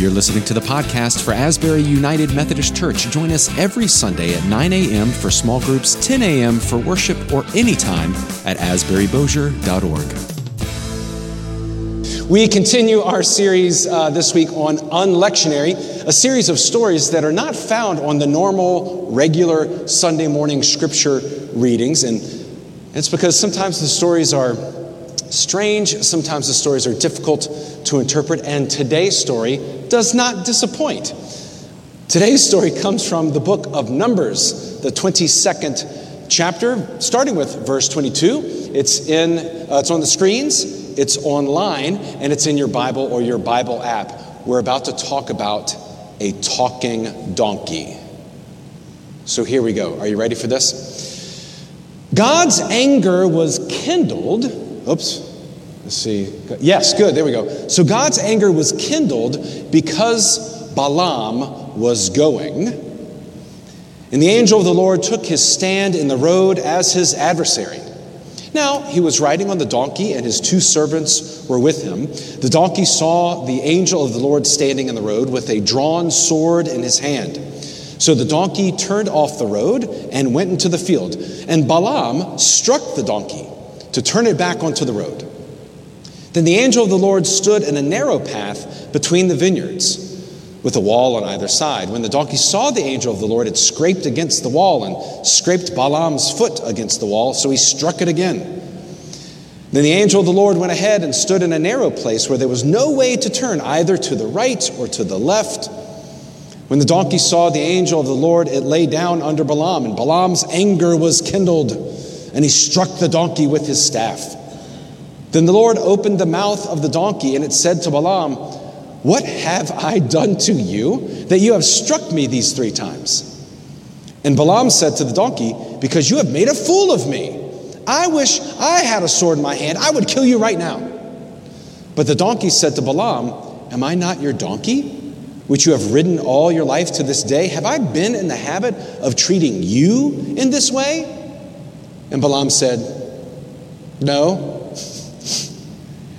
You're listening to the podcast for Asbury United Methodist Church. Join us every Sunday at 9 a.m. for small groups, 10 a.m. for worship, or anytime at asburybosier.org. We continue our series uh, this week on Unlectionary, a series of stories that are not found on the normal, regular Sunday morning scripture readings. And it's because sometimes the stories are strange, sometimes the stories are difficult to interpret, and today's story does not disappoint. Today's story comes from the book of Numbers, the 22nd chapter, starting with verse 22. It's in uh, it's on the screens, it's online, and it's in your Bible or your Bible app. We're about to talk about a talking donkey. So here we go. Are you ready for this? God's anger was kindled Oops. Let's see. Yes, good. There we go. So God's anger was kindled because Balaam was going. And the angel of the Lord took his stand in the road as his adversary. Now, he was riding on the donkey, and his two servants were with him. The donkey saw the angel of the Lord standing in the road with a drawn sword in his hand. So the donkey turned off the road and went into the field. And Balaam struck the donkey to turn it back onto the road. Then the angel of the Lord stood in a narrow path between the vineyards, with a wall on either side. When the donkey saw the angel of the Lord, it scraped against the wall and scraped Balaam's foot against the wall, so he struck it again. Then the angel of the Lord went ahead and stood in a narrow place where there was no way to turn either to the right or to the left. When the donkey saw the angel of the Lord, it lay down under Balaam, and Balaam's anger was kindled and he struck the donkey with his staff. Then the Lord opened the mouth of the donkey, and it said to Balaam, What have I done to you that you have struck me these three times? And Balaam said to the donkey, Because you have made a fool of me. I wish I had a sword in my hand. I would kill you right now. But the donkey said to Balaam, Am I not your donkey, which you have ridden all your life to this day? Have I been in the habit of treating you in this way? And Balaam said, No.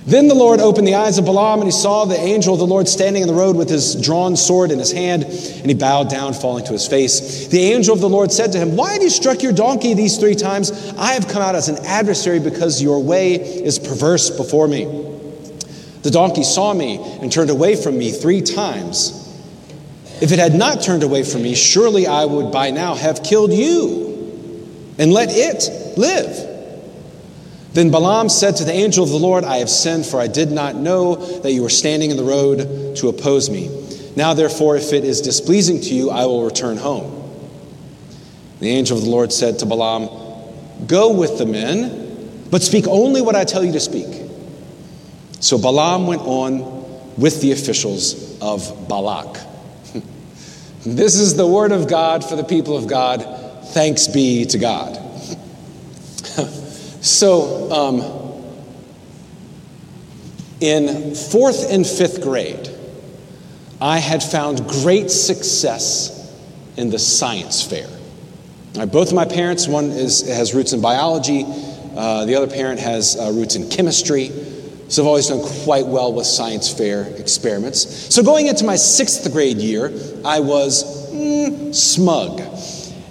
Then the Lord opened the eyes of Balaam, and he saw the angel of the Lord standing in the road with his drawn sword in his hand, and he bowed down, falling to his face. The angel of the Lord said to him, Why have you struck your donkey these three times? I have come out as an adversary because your way is perverse before me. The donkey saw me and turned away from me three times. If it had not turned away from me, surely I would by now have killed you and let it live. Then Balaam said to the angel of the Lord, I have sinned, for I did not know that you were standing in the road to oppose me. Now, therefore, if it is displeasing to you, I will return home. The angel of the Lord said to Balaam, Go with the men, but speak only what I tell you to speak. So Balaam went on with the officials of Balak. this is the word of God for the people of God. Thanks be to God. So, um, in fourth and fifth grade, I had found great success in the science fair. Right, both of my parents, one is, has roots in biology, uh, the other parent has uh, roots in chemistry. So I've always done quite well with science fair experiments. So going into my sixth grade year, I was mm, smug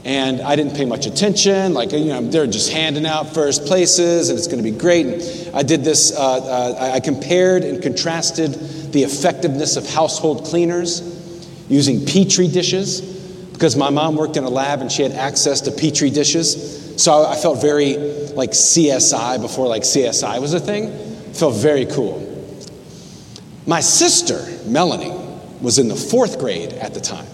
and I didn't pay much attention. Like, you know, they're just handing out first places, and it's going to be great. And I did this, uh, uh, I compared and contrasted the effectiveness of household cleaners using petri dishes, because my mom worked in a lab and she had access to petri dishes. So I felt very like CSI before like CSI was a thing. Felt very cool. My sister, Melanie, was in the fourth grade at the time,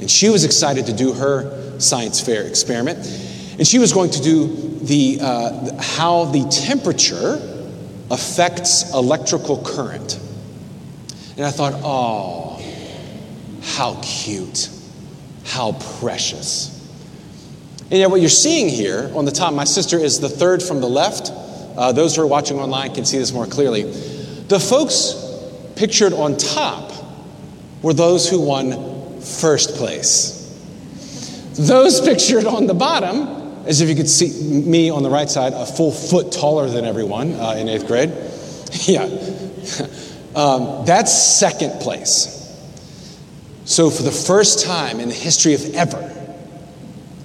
and she was excited to do her science fair experiment. And she was going to do the, uh, how the temperature affects electrical current. And I thought, oh, how cute, how precious. And yet, what you're seeing here on the top, my sister is the third from the left. Uh, those who are watching online can see this more clearly. The folks pictured on top were those who won first place. Those pictured on the bottom, as if you could see me on the right side, a full foot taller than everyone uh, in eighth grade. yeah. um, that's second place. So, for the first time in the history of ever,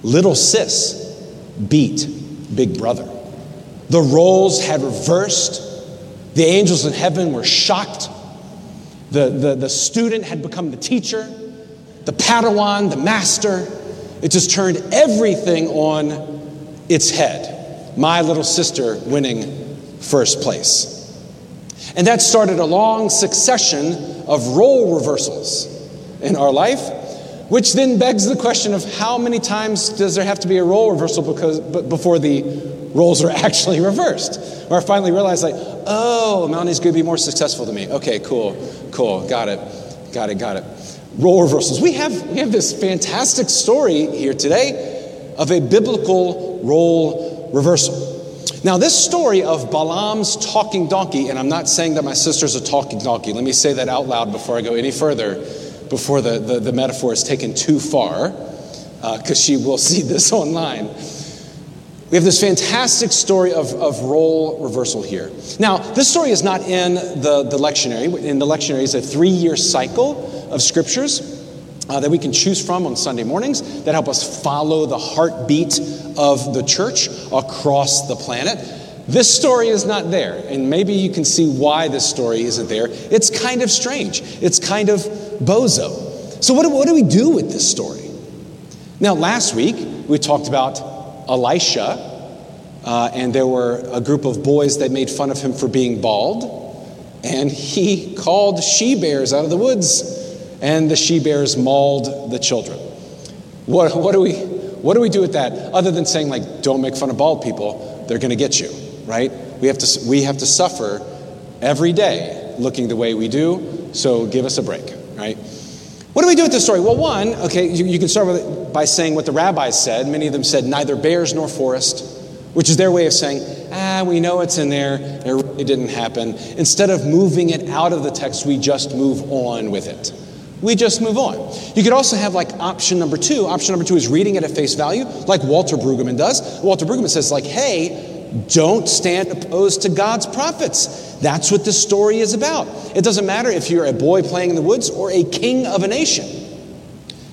little sis beat big brother. The roles had reversed. The angels in heaven were shocked. The, the, the student had become the teacher, the Padawan, the master. It just turned everything on its head. My little sister winning first place. And that started a long succession of role reversals in our life, which then begs the question of how many times does there have to be a role reversal because, before the roles are actually reversed? Where I finally realized, like, oh, Melanie's going to be more successful than me. Okay, cool, cool, got it, got it, got it. Role reversals. We have, we have this fantastic story here today of a biblical role reversal. Now, this story of Balaam's talking donkey, and I'm not saying that my sister's a talking donkey. Let me say that out loud before I go any further, before the, the, the metaphor is taken too far, because uh, she will see this online. We have this fantastic story of, of role reversal here. Now, this story is not in the, the lectionary. In the lectionary is a three year cycle of scriptures uh, that we can choose from on Sunday mornings that help us follow the heartbeat of the church across the planet. This story is not there, and maybe you can see why this story isn't there. It's kind of strange, it's kind of bozo. So, what do, what do we do with this story? Now, last week we talked about Elisha, uh, and there were a group of boys that made fun of him for being bald, and he called she bears out of the woods and the she bears mauled the children. What, what, do we, what do we do with that other than saying, like, don't make fun of bald people, they're going to get you, right? We have, to, we have to suffer every day looking the way we do, so give us a break, right? What do we do with this story? Well, one, okay, you, you can start with by saying what the rabbis said. Many of them said, neither bears nor forest, which is their way of saying, ah, we know it's in there, it really didn't happen. Instead of moving it out of the text, we just move on with it we just move on. You could also have like option number two. Option number two is reading it at face value, like Walter Brueggemann does. Walter Brueggemann says, like, hey, don't stand opposed to God's prophets. That's what this story is about. It doesn't matter if you're a boy playing in the woods or a king of a nation.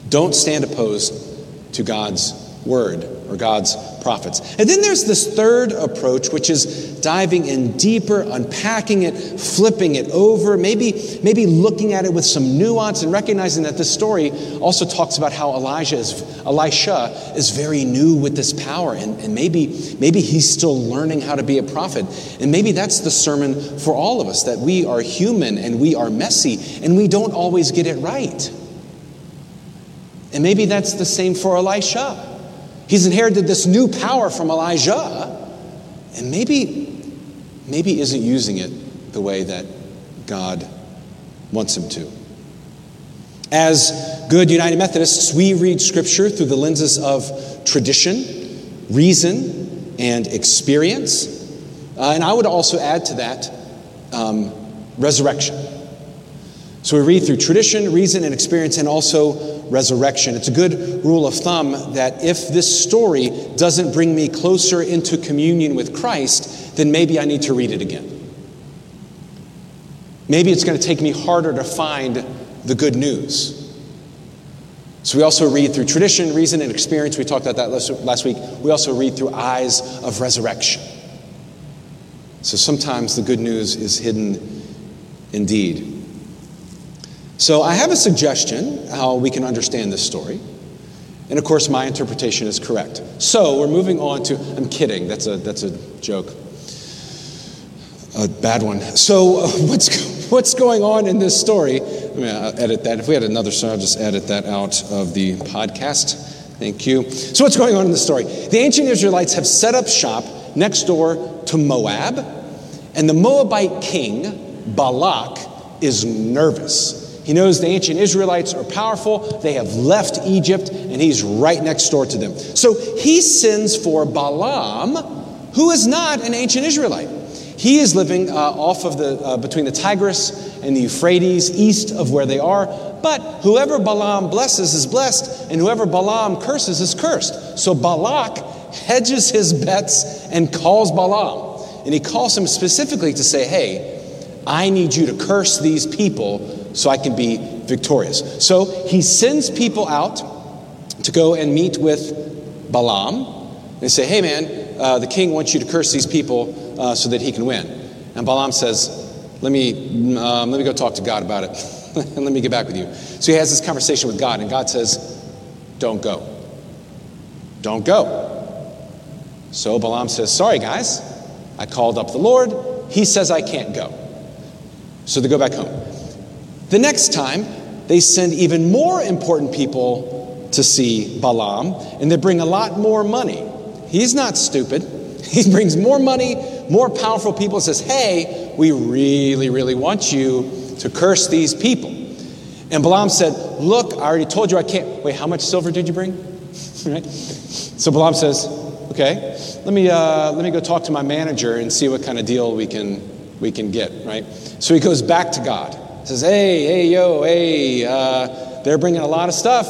Don't stand opposed to God's word or God's prophets. And then there's this third approach, which is diving in deeper, unpacking it, flipping it over, maybe, maybe looking at it with some nuance and recognizing that this story also talks about how Elijah is, Elisha is very new with this power. And, and maybe, maybe he's still learning how to be a prophet. And maybe that's the sermon for all of us that we are human and we are messy and we don't always get it right. And maybe that's the same for Elisha. He's inherited this new power from Elijah, and maybe, maybe isn't using it the way that God wants him to. As good United Methodists, we read Scripture through the lenses of tradition, reason, and experience. Uh, and I would also add to that um, resurrection. So we read through tradition, reason, and experience, and also resurrection. It's a good rule of thumb that if this story doesn't bring me closer into communion with Christ, then maybe I need to read it again. Maybe it's going to take me harder to find the good news. So we also read through tradition, reason, and experience. We talked about that last week. We also read through eyes of resurrection. So sometimes the good news is hidden indeed. So I have a suggestion how we can understand this story. And of course, my interpretation is correct. So we're moving on to, I'm kidding, that's a, that's a joke. A bad one. So uh, what's, what's going on in this story? Let me uh, edit that. If we had another song, I'll just edit that out of the podcast. Thank you. So what's going on in the story? The ancient Israelites have set up shop next door to Moab, and the Moabite king, Balak, is nervous he knows the ancient Israelites are powerful. They have left Egypt, and he's right next door to them. So he sends for Balaam, who is not an ancient Israelite. He is living uh, off of the uh, between the Tigris and the Euphrates, east of where they are. But whoever Balaam blesses is blessed, and whoever Balaam curses is cursed. So Balak hedges his bets and calls Balaam, and he calls him specifically to say, "Hey, I need you to curse these people." So I can be victorious. So he sends people out to go and meet with Balaam. They say, hey man, uh, the king wants you to curse these people uh, so that he can win. And Balaam says, let me, um, let me go talk to God about it. and let me get back with you. So he has this conversation with God, and God says, don't go. Don't go. So Balaam says, sorry guys, I called up the Lord. He says I can't go. So they go back home. The next time, they send even more important people to see Balaam, and they bring a lot more money. He's not stupid. He brings more money, more powerful people, says, Hey, we really, really want you to curse these people. And Balaam said, Look, I already told you I can't. Wait, how much silver did you bring? right? So Balaam says, Okay, let me, uh, let me go talk to my manager and see what kind of deal we can, we can get, right? So he goes back to God. Says, Hey, hey, yo, hey, uh, they're bringing a lot of stuff.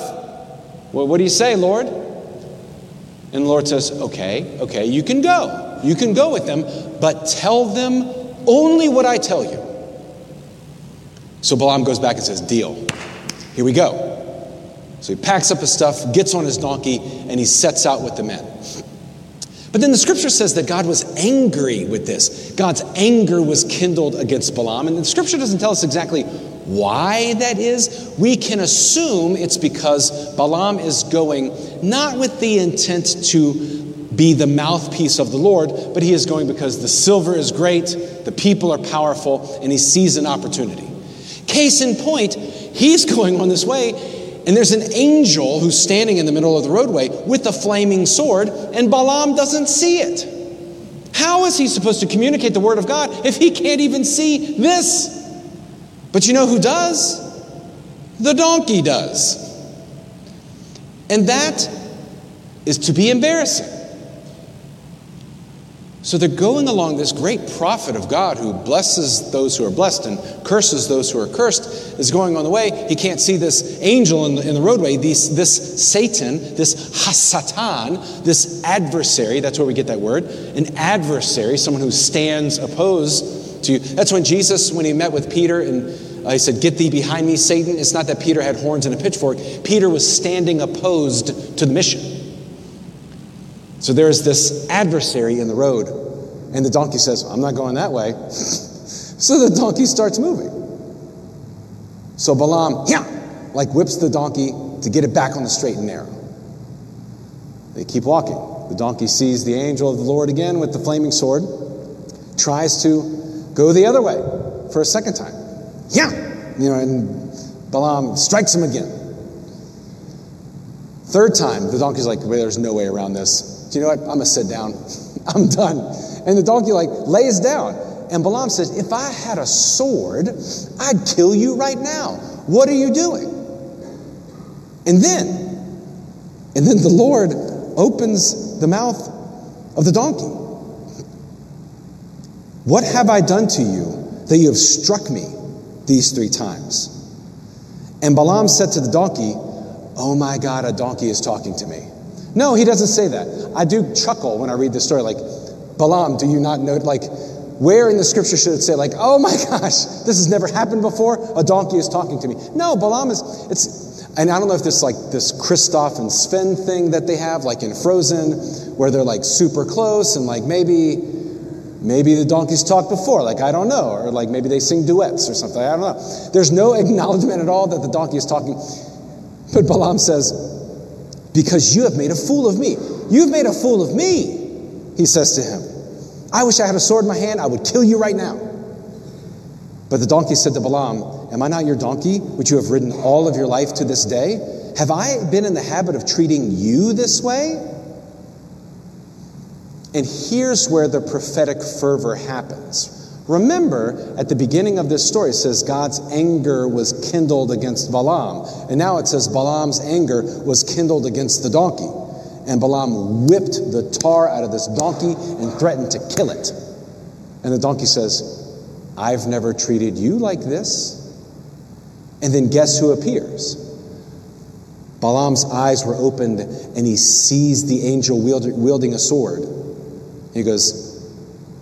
Well, what do you say, Lord? And the Lord says, Okay, okay, you can go. You can go with them, but tell them only what I tell you. So Balaam goes back and says, Deal. Here we go. So he packs up his stuff, gets on his donkey, and he sets out with the men. But then the scripture says that God was angry with this. God's anger was kindled against Balaam. And the scripture doesn't tell us exactly why that is. We can assume it's because Balaam is going not with the intent to be the mouthpiece of the Lord, but he is going because the silver is great, the people are powerful, and he sees an opportunity. Case in point, he's going on this way, and there's an angel who's standing in the middle of the roadway with a flaming sword, and Balaam doesn't see it. How is he supposed to communicate the word of God if he can't even see this? But you know who does? The donkey does. And that is to be embarrassing. So they're going along this great prophet of God who blesses those who are blessed and curses those who are cursed is going on the way. He can't see this angel in the, in the roadway, these, this Satan, this Hasatan, this adversary. That's where we get that word. An adversary, someone who stands opposed to you. That's when Jesus, when he met with Peter and uh, he said, Get thee behind me, Satan. It's not that Peter had horns and a pitchfork. Peter was standing opposed to the mission. So there's this adversary in the road, and the donkey says, I'm not going that way. so the donkey starts moving. So Balaam, yeah, like whips the donkey to get it back on the straight and narrow. They keep walking. The donkey sees the angel of the Lord again with the flaming sword, tries to go the other way for a second time. Yeah, you know, and Balaam strikes him again. Third time, the donkey's like, well, there's no way around this. Do you know what? I'm gonna sit down. I'm done. And the donkey like lays down. And Balaam says, If I had a sword, I'd kill you right now. What are you doing? And then, and then the Lord opens the mouth of the donkey. What have I done to you that you have struck me these three times? And Balaam said to the donkey, Oh my God, a donkey is talking to me. No, he doesn't say that. I do chuckle when I read this story. Like, Balaam, do you not know? Like, where in the scripture should it say, like, oh my gosh, this has never happened before? A donkey is talking to me. No, Balaam is, it's, and I don't know if this like this Kristoff and Sven thing that they have, like in Frozen, where they're like super close and like maybe, maybe the donkeys talked before, like I don't know, or like maybe they sing duets or something. I don't know. There's no acknowledgement at all that the donkey is talking. But Balaam says, because you have made a fool of me. You've made a fool of me, he says to him. I wish I had a sword in my hand, I would kill you right now. But the donkey said to Balaam, Am I not your donkey, which you have ridden all of your life to this day? Have I been in the habit of treating you this way? And here's where the prophetic fervor happens. Remember, at the beginning of this story, it says God's anger was kindled against Balaam. And now it says Balaam's anger was kindled against the donkey. And Balaam whipped the tar out of this donkey and threatened to kill it. And the donkey says, I've never treated you like this. And then guess who appears? Balaam's eyes were opened and he sees the angel wielding a sword. He goes,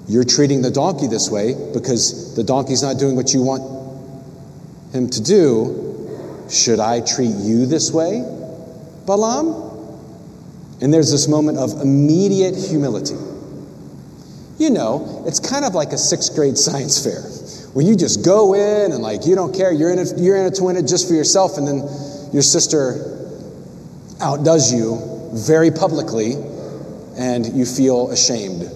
you're treating the donkey this way because the donkey's not doing what you want him to do. Should I treat you this way, Balaam? And there's this moment of immediate humility. You know, it's kind of like a sixth grade science fair where you just go in and like you don't care, you're in it, you're in it to win it just for yourself, and then your sister outdoes you very publicly, and you feel ashamed,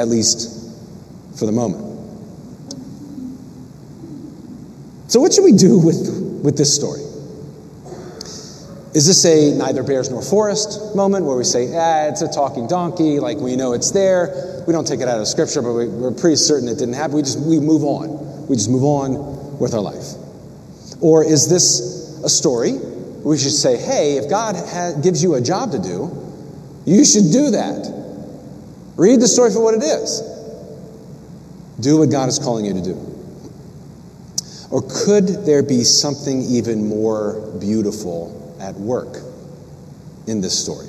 at least for the moment. So, what should we do with, with this story? Is this a neither bears nor forest moment where we say, ah, it's a talking donkey, like we know it's there? We don't take it out of scripture, but we, are pretty certain it didn't happen. We just we move on. We just move on with our life. Or is this a story we should say, hey, if God ha- gives you a job to do, you should do that. Read the story for what it is. Do what God is calling you to do. Or could there be something even more beautiful at work in this story?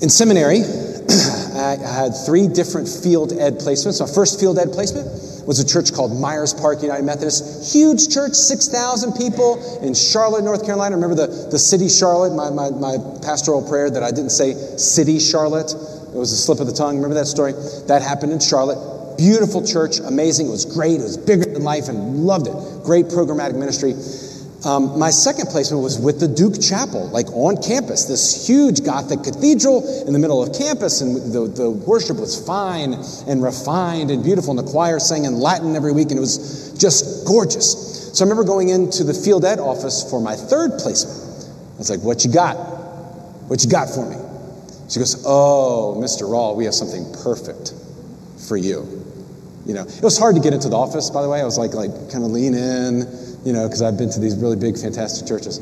In seminary, I had three different field ed placements. My first field ed placement was a church called Myers Park United Methodist. Huge church, 6,000 people in Charlotte, North Carolina. Remember the, the city Charlotte, my, my, my pastoral prayer that I didn't say city Charlotte. It was a slip of the tongue. Remember that story? That happened in Charlotte. Beautiful church, amazing. It was great. It was bigger than life and loved it. Great programmatic ministry. Um, my second placement was with the Duke Chapel, like on campus, this huge Gothic cathedral in the middle of campus, and the, the worship was fine and refined and beautiful, and the choir sang in Latin every week, and it was just gorgeous. So I remember going into the field ed office for my third placement. I was like, What you got? What you got for me? She goes, Oh, Mr. Rawle, we have something perfect for you. You know, it was hard to get into the office, by the way. I was like, like kind of lean in, you know, because I've been to these really big, fantastic churches.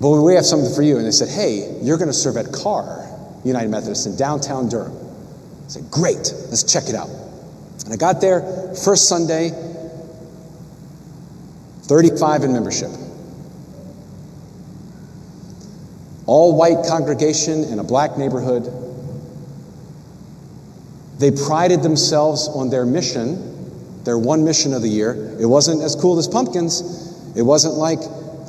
But we have something for you. And they said, hey, you're going to serve at Carr United Methodist in downtown Durham. I said, great, let's check it out. And I got there, first Sunday, 35 in membership. All white congregation in a black neighborhood. They prided themselves on their mission their one mission of the year. It wasn't as cool as pumpkins. It wasn't like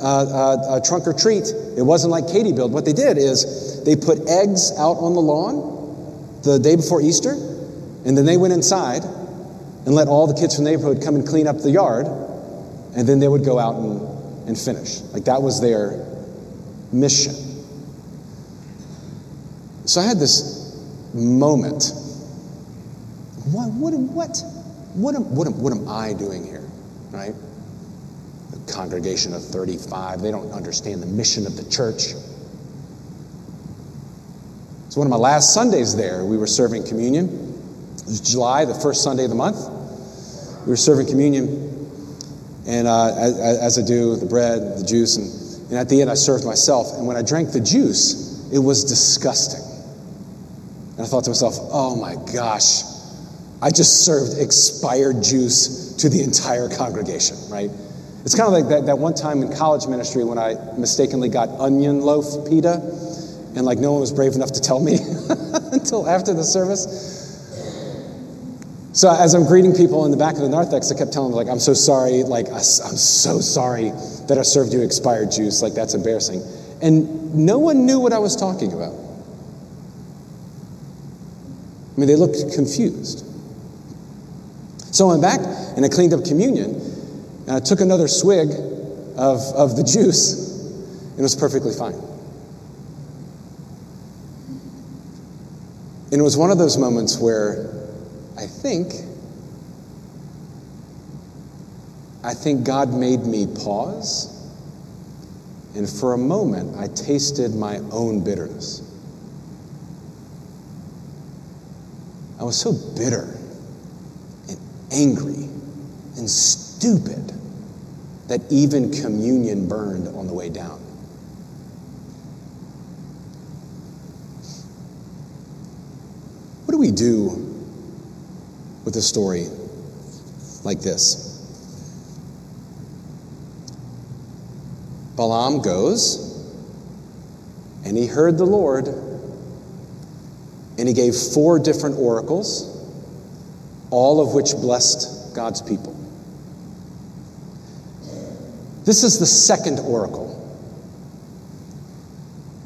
uh, uh, a trunk or treat. It wasn't like Katie build. What they did is they put eggs out on the lawn the day before Easter, and then they went inside and let all the kids from the neighborhood come and clean up the yard, and then they would go out and, and finish. Like that was their mission. So I had this moment. What? What? What? What am, what am, what am I doing here, right? The congregation of 35, they don't understand the mission of the church. So, one of my last Sundays there, we were serving communion. It was July, the first Sunday of the month. We were serving communion, and uh, as, as, I do, the bread, the juice, and, and at the end, I served myself. And when I drank the juice, it was disgusting. And I thought to myself, oh my gosh, I just served expired juice to the entire congregation, right? It's kind of like that, that one time in college ministry when I mistakenly got onion loaf pita, and like no one was brave enough to tell me until after the service. So as I'm greeting people in the back of the narthex, I kept telling them, like, I'm so sorry, like, I'm so sorry that I served you expired juice, like, that's embarrassing. And no one knew what I was talking about. I mean, they looked confused. So I went back and I cleaned up communion and I took another swig of, of the juice and it was perfectly fine. And it was one of those moments where I think I think God made me pause and for a moment I tasted my own bitterness. I was so bitter angry and stupid that even communion burned on the way down. What do we do with a story like this? Balaam goes, and he heard the Lord, and he gave four different oracles all of which blessed God's people. This is the second oracle.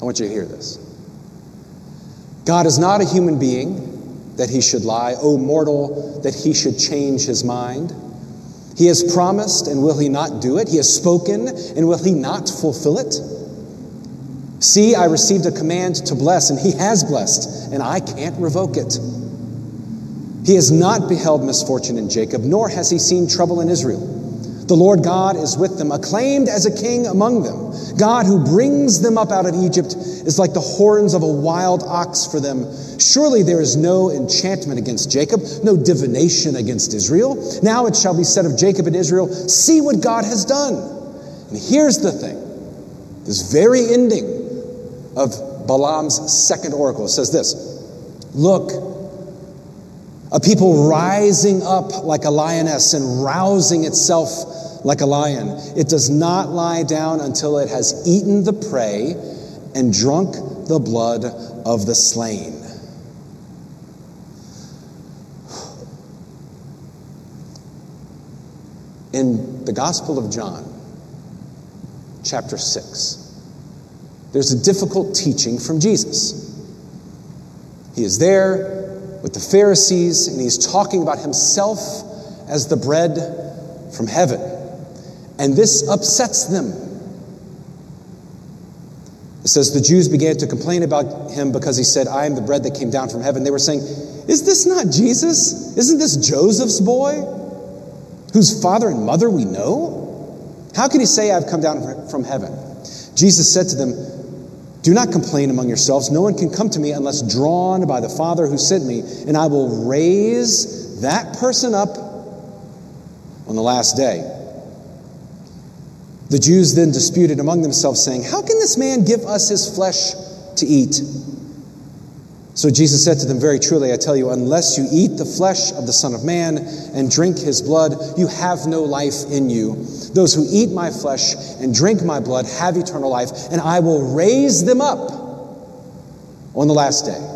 I want you to hear this. God is not a human being that he should lie, O mortal, that he should change his mind. He has promised, and will he not do it? He has spoken, and will he not fulfill it? See, I received a command to bless, and he has blessed, and I can't revoke it. He has not beheld misfortune in Jacob, nor has he seen trouble in Israel. The Lord God is with them, acclaimed as a king among them. God who brings them up out of Egypt is like the horns of a wild ox for them. Surely there is no enchantment against Jacob, no divination against Israel. Now it shall be said of Jacob and Israel, See what God has done. And here's the thing this very ending of Balaam's second oracle says this Look, a people rising up like a lioness and rousing itself like a lion. It does not lie down until it has eaten the prey and drunk the blood of the slain. In the Gospel of John, chapter 6, there's a difficult teaching from Jesus. He is there with the Pharisees, and he's talking about himself as the bread from heaven. And this upsets them. It says the Jews began to complain about him because he said, I am the bread that came down from heaven. They were saying, Is this not Jesus? Isn't this Joseph's boy, whose father and mother we know? How can he say, I've come down from heaven? Jesus said to them, do not complain among yourselves. No one can come to me unless drawn by the Father who sent me, and I will raise that person up on the last day. The Jews then disputed among themselves, saying, How can this man give us his flesh to eat? So Jesus said to them, Very truly, I tell you, unless you eat the flesh of the Son of Man and drink his blood, you have no life in you. Those who eat my flesh and drink my blood have eternal life, and I will raise them up on the last day.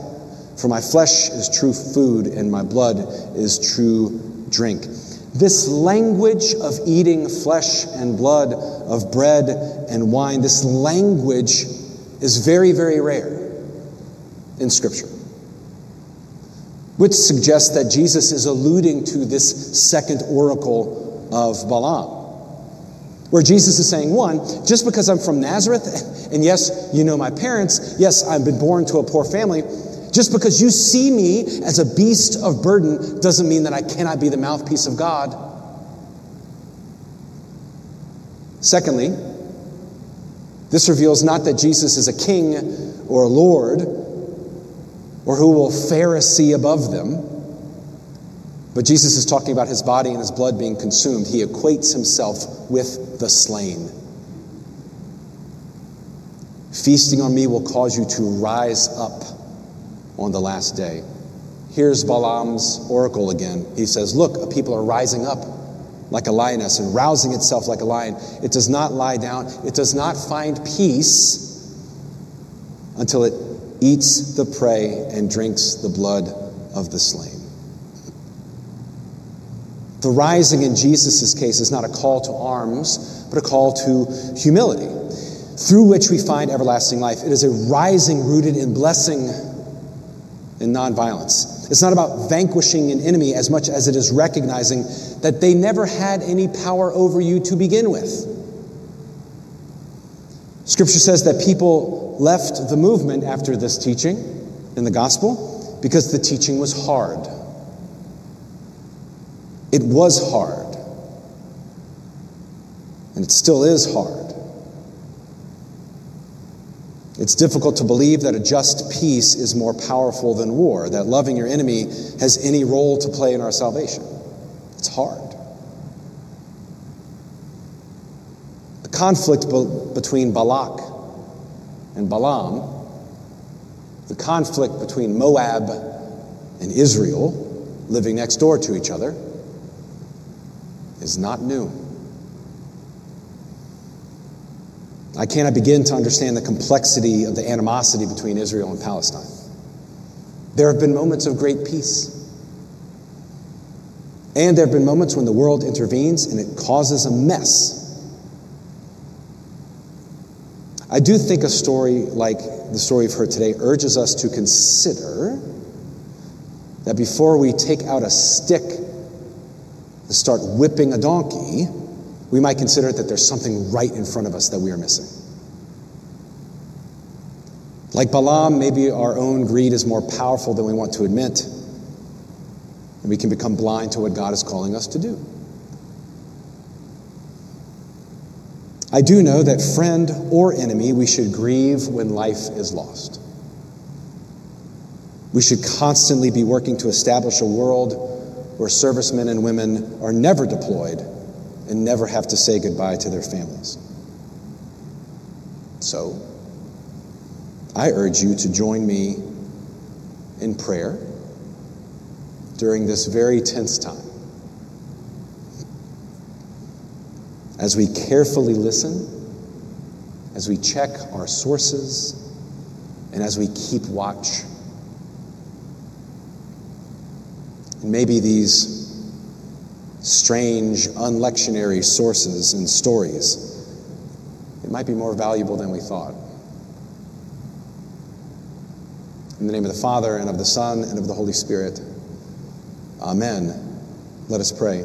For my flesh is true food, and my blood is true drink. This language of eating flesh and blood, of bread and wine, this language is very, very rare in Scripture, which suggests that Jesus is alluding to this second oracle of Balaam. Where Jesus is saying, one, just because I'm from Nazareth, and yes, you know my parents, yes, I've been born to a poor family, just because you see me as a beast of burden doesn't mean that I cannot be the mouthpiece of God. Secondly, this reveals not that Jesus is a king or a lord, or who will Pharisee above them. But Jesus is talking about his body and his blood being consumed. He equates himself with the slain. Feasting on me will cause you to rise up on the last day. Here's Balaam's oracle again. He says, Look, a people are rising up like a lioness and rousing itself like a lion. It does not lie down, it does not find peace until it eats the prey and drinks the blood of the slain. The rising in Jesus' case is not a call to arms, but a call to humility, through which we find everlasting life. It is a rising rooted in blessing and nonviolence. It's not about vanquishing an enemy as much as it is recognizing that they never had any power over you to begin with. Scripture says that people left the movement after this teaching in the gospel because the teaching was hard. It was hard. And it still is hard. It's difficult to believe that a just peace is more powerful than war, that loving your enemy has any role to play in our salvation. It's hard. The conflict between Balak and Balaam, the conflict between Moab and Israel, living next door to each other, is not new. I cannot begin to understand the complexity of the animosity between Israel and Palestine. There have been moments of great peace. And there have been moments when the world intervenes and it causes a mess I do think a story like the story we've heard today urges us to consider that before we take out a stick to start whipping a donkey, we might consider that there's something right in front of us that we are missing. Like Balaam, maybe our own greed is more powerful than we want to admit, and we can become blind to what God is calling us to do. I do know that, friend or enemy, we should grieve when life is lost. We should constantly be working to establish a world where servicemen and women are never deployed and never have to say goodbye to their families. So, I urge you to join me in prayer during this very tense time. As we carefully listen, as we check our sources, and as we keep watch. And maybe these strange, unlectionary sources and stories, it might be more valuable than we thought. In the name of the Father, and of the Son, and of the Holy Spirit. Amen. Let us pray.